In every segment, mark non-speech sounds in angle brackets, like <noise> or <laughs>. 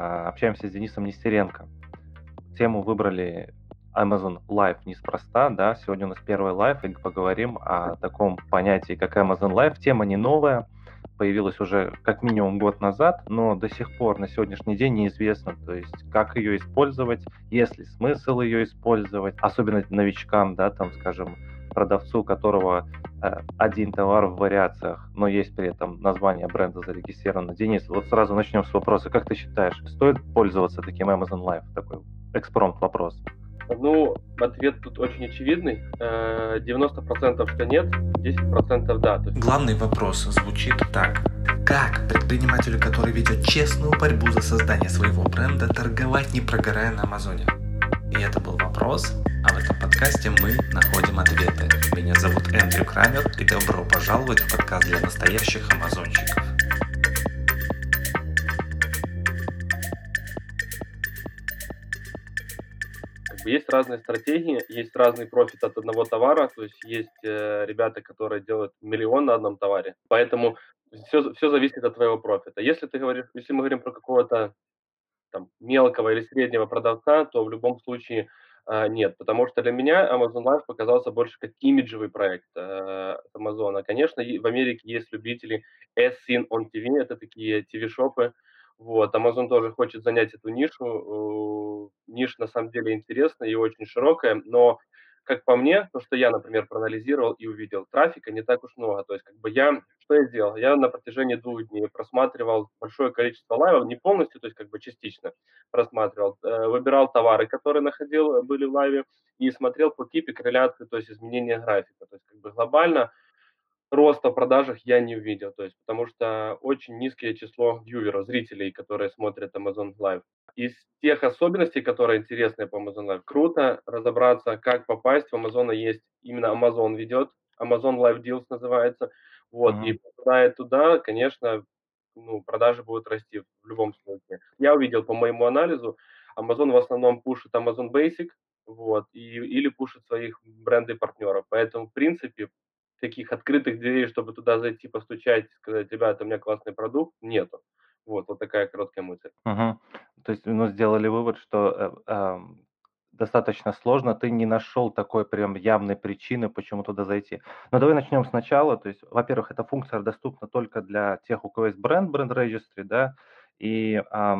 а, общаемся с Денисом Нестеренко. Тему выбрали Amazon Live неспроста, да, сегодня у нас первый live, и поговорим о таком понятии, как Amazon Live. Тема не новая, появилась уже как минимум год назад, но до сих пор на сегодняшний день неизвестно, то есть как ее использовать, есть ли смысл ее использовать, особенно новичкам, да, там, скажем, продавцу, которого один товар в вариациях, но есть при этом название бренда зарегистрировано. Денис, вот сразу начнем с вопроса. Как ты считаешь, стоит пользоваться таким Amazon Live? Такой экспромт вопрос. Ну, ответ тут очень очевидный. 90% э, что нет, 10% да. То есть... Главный вопрос звучит так. Как предпринимателю, который ведет честную борьбу за создание своего бренда, торговать не прогорая на Амазоне? И это был вопрос, а в этом подкасте мы находим ответы. Меня зовут Эндрю Крамер, и добро пожаловать в подкаст для настоящих амазонщиков. Есть разные стратегии, есть разный профит от одного товара, то есть есть э, ребята, которые делают миллион на одном товаре, поэтому все, все зависит от твоего профита. Если ты говоришь, если мы говорим про какого-то там, мелкого или среднего продавца, то в любом случае нет, потому что для меня Amazon Live показался больше как имиджевый проект э, Amazon. Конечно, в Америке есть любители as seen on TV, это такие TV-шопы, вот, Amazon тоже хочет занять эту нишу. Ниша на самом деле интересная и очень широкая, но как по мне, то, что я, например, проанализировал и увидел, трафика не так уж много. То есть, как бы я, что я сделал? Я на протяжении двух дней просматривал большое количество лайвов, не полностью, то есть, как бы частично просматривал, э, выбирал товары, которые находил, были в лайве, и смотрел по типе корреляции, то есть, изменения графика. То есть, как бы глобально роста в продажах я не увидел, то есть потому что очень низкое число вьюверов, зрителей, которые смотрят Amazon Live. Из тех особенностей, которые интересны по Amazon Live, круто разобраться, как попасть. В Amazon есть именно Amazon ведет, Amazon Live Deals называется. Вот, mm-hmm. и попадая туда, конечно, ну, продажи будут расти в любом случае. Я увидел по моему анализу, Amazon в основном пушит Amazon Basic, вот, и, или пушит своих бренды партнеров. Поэтому, в принципе, таких открытых дверей, чтобы туда зайти, постучать, сказать, ребята, у меня классный продукт, нету. Вот, вот такая короткая мысль. Угу. То есть, ну, сделали вывод, что э, э, достаточно сложно, ты не нашел такой прям явной причины, почему туда зайти. Но давай начнем сначала. То есть, во-первых, эта функция доступна только для тех, у кого есть бренд, бренд registry, да, и э,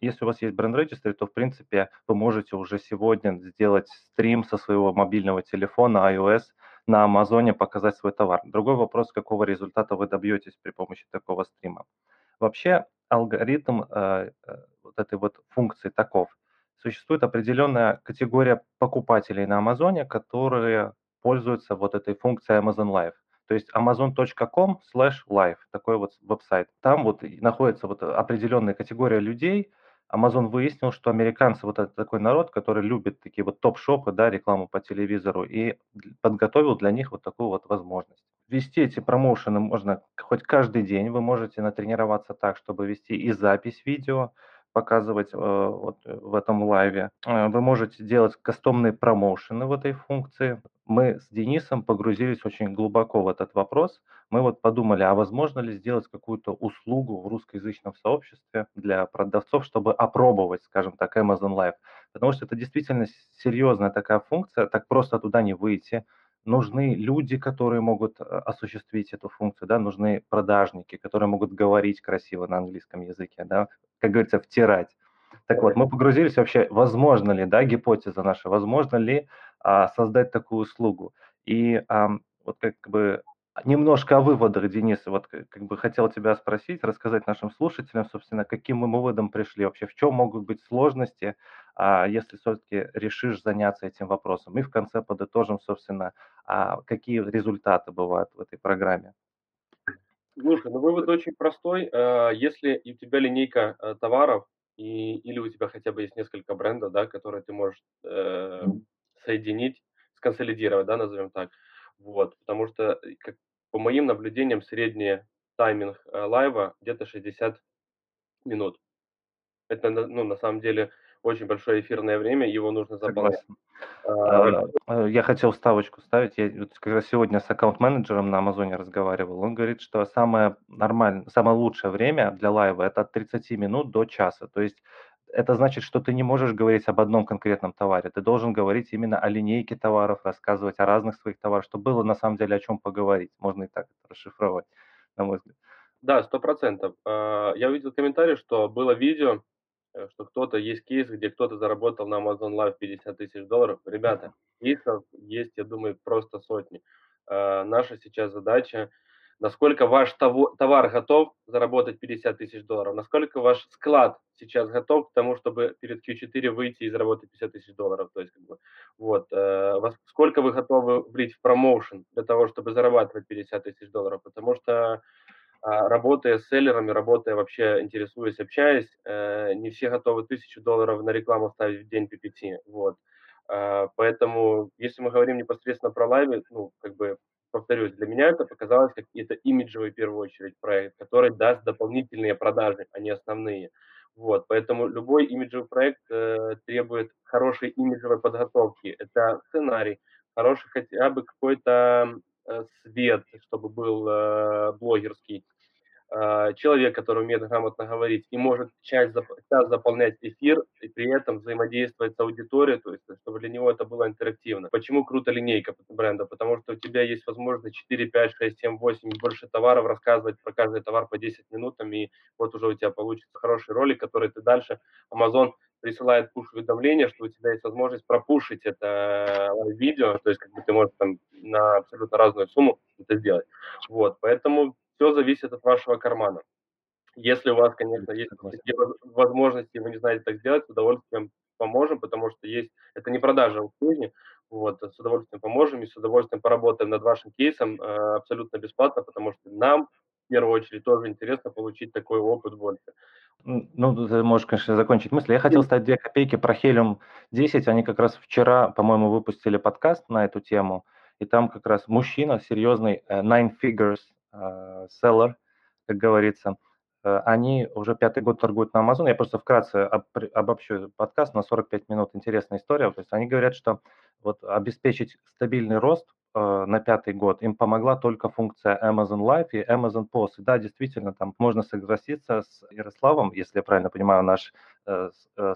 если у вас есть бренд registry, то, в принципе, вы можете уже сегодня сделать стрим со своего мобильного телефона iOS на Амазоне показать свой товар. Другой вопрос, какого результата вы добьетесь при помощи такого стрима. Вообще алгоритм э, э, вот этой вот функции таков. Существует определенная категория покупателей на Амазоне, которые пользуются вот этой функцией Amazon Live. То есть amazon.com slash live, такой вот веб-сайт. Там вот находится вот определенная категория людей, Amazon выяснил, что американцы вот это такой народ, который любит такие вот топ-шопы, да, рекламу по телевизору, и подготовил для них вот такую вот возможность. Вести эти промоушены можно хоть каждый день, вы можете натренироваться так, чтобы вести и запись видео, показывать э, вот в этом лайве. Э, вы можете делать кастомные промоушены в этой функции. Мы с Денисом погрузились очень глубоко в этот вопрос. Мы вот подумали, а возможно ли сделать какую-то услугу в русскоязычном сообществе для продавцов, чтобы опробовать, скажем так, Amazon Live. Потому что это действительно серьезная такая функция, так просто туда не выйти нужны люди, которые могут э, осуществить эту функцию, да, нужны продажники, которые могут говорить красиво на английском языке, да, как говорится, втирать. Так вот, мы погрузились вообще, возможно ли, да, гипотеза наша, возможно ли а, создать такую услугу. И а, вот как бы немножко о выводах, Денис, вот как бы хотел тебя спросить, рассказать нашим слушателям, собственно, каким мы выводом пришли вообще, в чем могут быть сложности, а, если все-таки решишь заняться этим вопросом. И в конце подытожим, собственно, а, какие результаты бывают в этой программе. Слушай, ну вывод очень простой. А, если у тебя линейка э, товаров, и, или у тебя хотя бы есть несколько брендов, да, которые ты можешь э, соединить, сконсолидировать, да, назовем так, вот, потому что, э, как, по моим наблюдениям, средний тайминг э, лайва где-то 60 минут. Это, ну, на самом деле очень большое эфирное время, его нужно заполнять. Согласен. А, А, э, я хотел вставочку ставить. Я вот как раз сегодня с аккаунт-менеджером на "Амазоне" разговаривал. Он говорит, что самое нормальное, самое лучшее время для лайва- это от 30 минут до часа. То есть это значит, что ты не можешь говорить об одном конкретном товаре. Ты должен говорить именно о линейке товаров, рассказывать о разных своих товарах, чтобы было на самом деле о чем поговорить. Можно и так это расшифровать, на мой взгляд. Да, 100 А, я увидел комментарий, что было видео, э, что кто-то есть кейс, где кто-то заработал на Amazon Live 50 тысяч долларов. Ребята, кейсов есть, я думаю, просто сотни. А, наша сейчас задача насколько ваш товар готов заработать 50 тысяч долларов, насколько ваш склад сейчас готов к тому, чтобы перед Q4 выйти и заработать 50 тысяч долларов. То есть, как бы, вот, э, сколько вы готовы влить в промоушен для того, чтобы зарабатывать 50 тысяч долларов, потому что а, работая с селлерами, работая вообще, интересуясь, общаясь, э, не все готовы тысячу долларов на рекламу ставить в день PPT, вот. А, поэтому, если мы говорим непосредственно про лайвы, ну, как бы повторюсь, для меня это показалось как это имиджевый, в первую очередь, проект, который даст дополнительные продажи, а не основные. Вот, поэтому любой имиджевый проект э, требует хорошей имиджевой подготовки. Это сценарий, хороший хотя бы какой-то э, свет, чтобы был э, блогерский, человек, который умеет грамотно говорить и может часть, час заполнять эфир и при этом взаимодействовать с аудиторией, то есть чтобы для него это было интерактивно. Почему круто линейка бренда? Потому что у тебя есть возможность 4, 5, 6, 7, 8 и больше товаров рассказывать про каждый товар по 10 минутам, и вот уже у тебя получится хороший ролик, который ты дальше, Amazon присылает пуш-уведомление, что у тебя есть возможность пропушить это видео, то есть как бы ты можешь там на абсолютно разную сумму это сделать. Вот, поэтому все зависит от вашего кармана. Если у вас, конечно, есть возможности, вы не знаете так сделать, с удовольствием поможем, потому что есть, это не продажа услуги, вот, с удовольствием поможем и с удовольствием поработаем над вашим кейсом э, абсолютно бесплатно, потому что нам в первую очередь тоже интересно получить такой опыт больше. Ну, ты можешь, конечно, закончить мысль. Я хотел стать две копейки про Helium 10. Они как раз вчера, по-моему, выпустили подкаст на эту тему. И там как раз мужчина серьезный, э, nine figures, Э, seller, как говорится. Э, они уже пятый год торгуют на Amazon. Я просто вкратце обобщу подкаст на 45 минут. Интересная история. То есть они говорят, что вот обеспечить стабильный рост э, на пятый год им помогла только функция Amazon Live и Amazon Post. И да, действительно, там можно согласиться с Ярославом, если я правильно понимаю, наш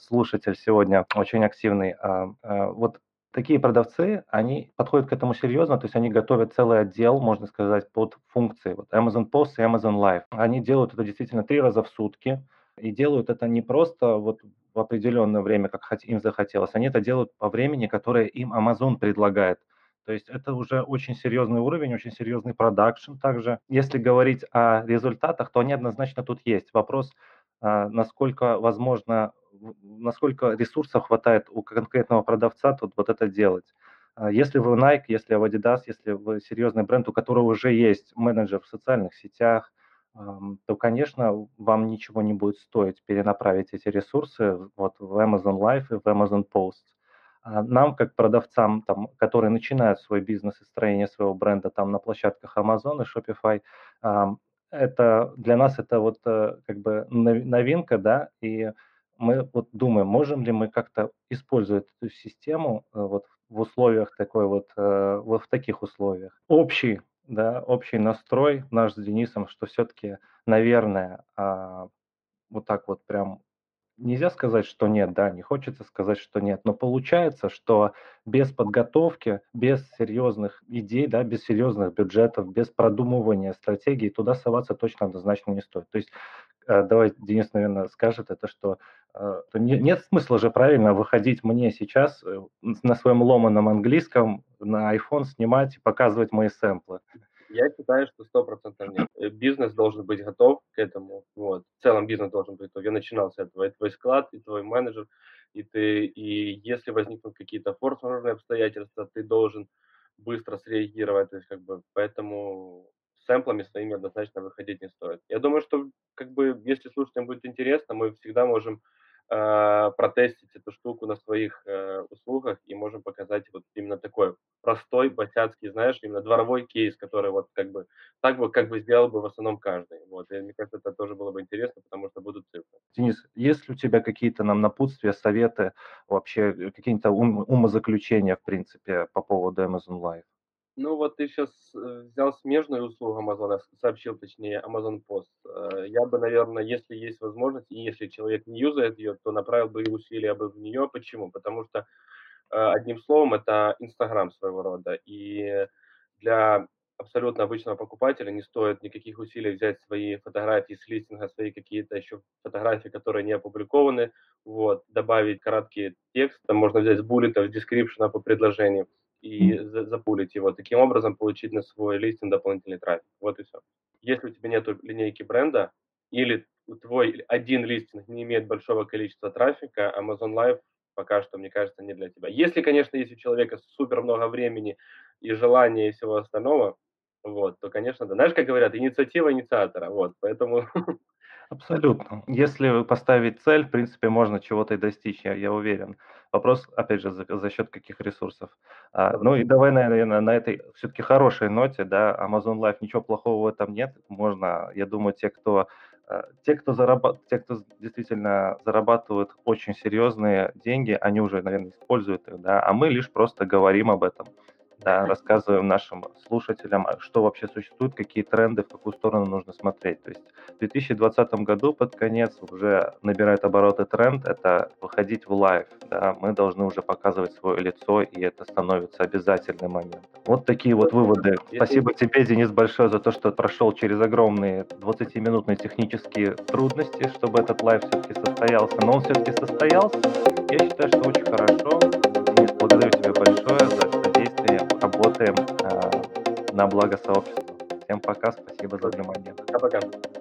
слушатель сегодня очень активный. А, вот такие продавцы, они подходят к этому серьезно, то есть они готовят целый отдел, можно сказать, под функции. Вот Amazon Post и Amazon Live. Они делают это действительно три раза в сутки, и делают это не просто вот в определенное время, как им захотелось, они это делают по времени, которое им Amazon предлагает. То есть это уже очень серьезный уровень, очень серьезный продакшн также. Если говорить о результатах, то они однозначно тут есть. Вопрос, а, насколько возможно насколько ресурсов хватает у конкретного продавца тут вот это делать. А если вы Nike, если вы Adidas, если вы серьезный бренд, у которого уже есть менеджер в социальных сетях, то, конечно, вам ничего не будет стоить перенаправить эти ресурсы вот в Amazon Live и в Amazon Post. А нам, как продавцам, там, которые начинают свой бизнес и строение своего бренда там на площадках Amazon и Shopify, это для нас это вот э, как бы новинка, да, и мы вот думаем, можем ли мы как-то использовать эту систему э, вот в условиях такой вот, э, вот в таких условиях. Общий, да, общий настрой наш с Денисом, что все-таки, наверное, а, вот так вот прям нельзя сказать, что нет, да, не хочется сказать, что нет, но получается, что без подготовки, без серьезных идей, да, без серьезных бюджетов, без продумывания стратегии туда соваться точно однозначно не стоит. То есть Э, давай Денис, наверное, скажет, это что э, нет смысла же правильно выходить мне сейчас э, на своем ломаном английском на iPhone снимать и показывать мои сэмплы. Я считаю, что сто процентов нет. Бизнес должен быть готов к этому. Вот. В целом бизнес должен быть готов. Я начинал с этого. И твой склад, и твой менеджер, и ты, и если возникнут какие-то форс-мажорные обстоятельства, ты должен быстро среагировать. То есть, как бы, поэтому сэмплами своими однозначно выходить не стоит. Я думаю, что как бы если слушателям будет интересно, мы всегда можем э, протестить эту штуку на своих э, услугах и можем показать вот именно такой простой, босяцкий, знаешь, именно дворовой кейс, который вот как бы так бы как бы сделал бы в основном каждый. Вот, и мне кажется, это тоже было бы интересно, потому что будут цифры. Денис, есть ли у тебя какие-то нам напутствия, советы, вообще э, какие-то ум- умозаключения, в принципе, по поводу Amazon Live? Ну вот ты сейчас э, взял смежную услугу Амазона, сообщил точнее Amazon Post. Э, я бы, наверное, если есть возможность, и если человек не юзает ее, то направил бы и усилия бы в нее. Почему? Потому что, одним словом, это Инстаграм своего рода. И для абсолютно обычного покупателя не стоит никаких усилий взять свои фотографии с листинга, свои какие-то еще фотографии, которые не опубликованы, вот, добавить краткий текст, там можно взять с буллетов, дескрипшена по предложению – и за запулить его. Таким образом получить на свой листинг дополнительный трафик. Вот и все. Если у тебя нет линейки бренда или твой один листинг не имеет большого количества трафика, Amazon Live пока что, мне кажется, не для тебя. Если, конечно, есть у человека супер много времени и желания и всего остального, вот, то, конечно, да. Знаешь, как говорят, инициатива инициатора, вот, поэтому <laughs> Абсолютно. Если поставить цель, в принципе, можно чего-то и достичь, я, я уверен. Вопрос, опять же, за, за счет каких ресурсов. А, ну и давай, наверное, на этой все-таки хорошей ноте, да, Amazon Live, ничего плохого в этом нет. Можно, я думаю, те, кто, те, кто, зарабат, те, кто действительно зарабатывают очень серьезные деньги, они уже, наверное, используют их, да, а мы лишь просто говорим об этом да, рассказываем нашим слушателям, а что вообще существует, какие тренды, в какую сторону нужно смотреть. То есть в 2020 году под конец уже набирает обороты тренд, это выходить в live. Да, мы должны уже показывать свое лицо, и это становится обязательным моментом. Вот такие вот выводы. Спасибо тебе, Денис, большое за то, что прошел через огромные 20-минутные технические трудности, чтобы этот live все-таки состоялся. Но он все-таки состоялся. Я считаю, что очень хорошо. Денис, благодарю тебя большое за работаем э, на благо сообщества. Всем пока, спасибо за внимание. Пока-пока.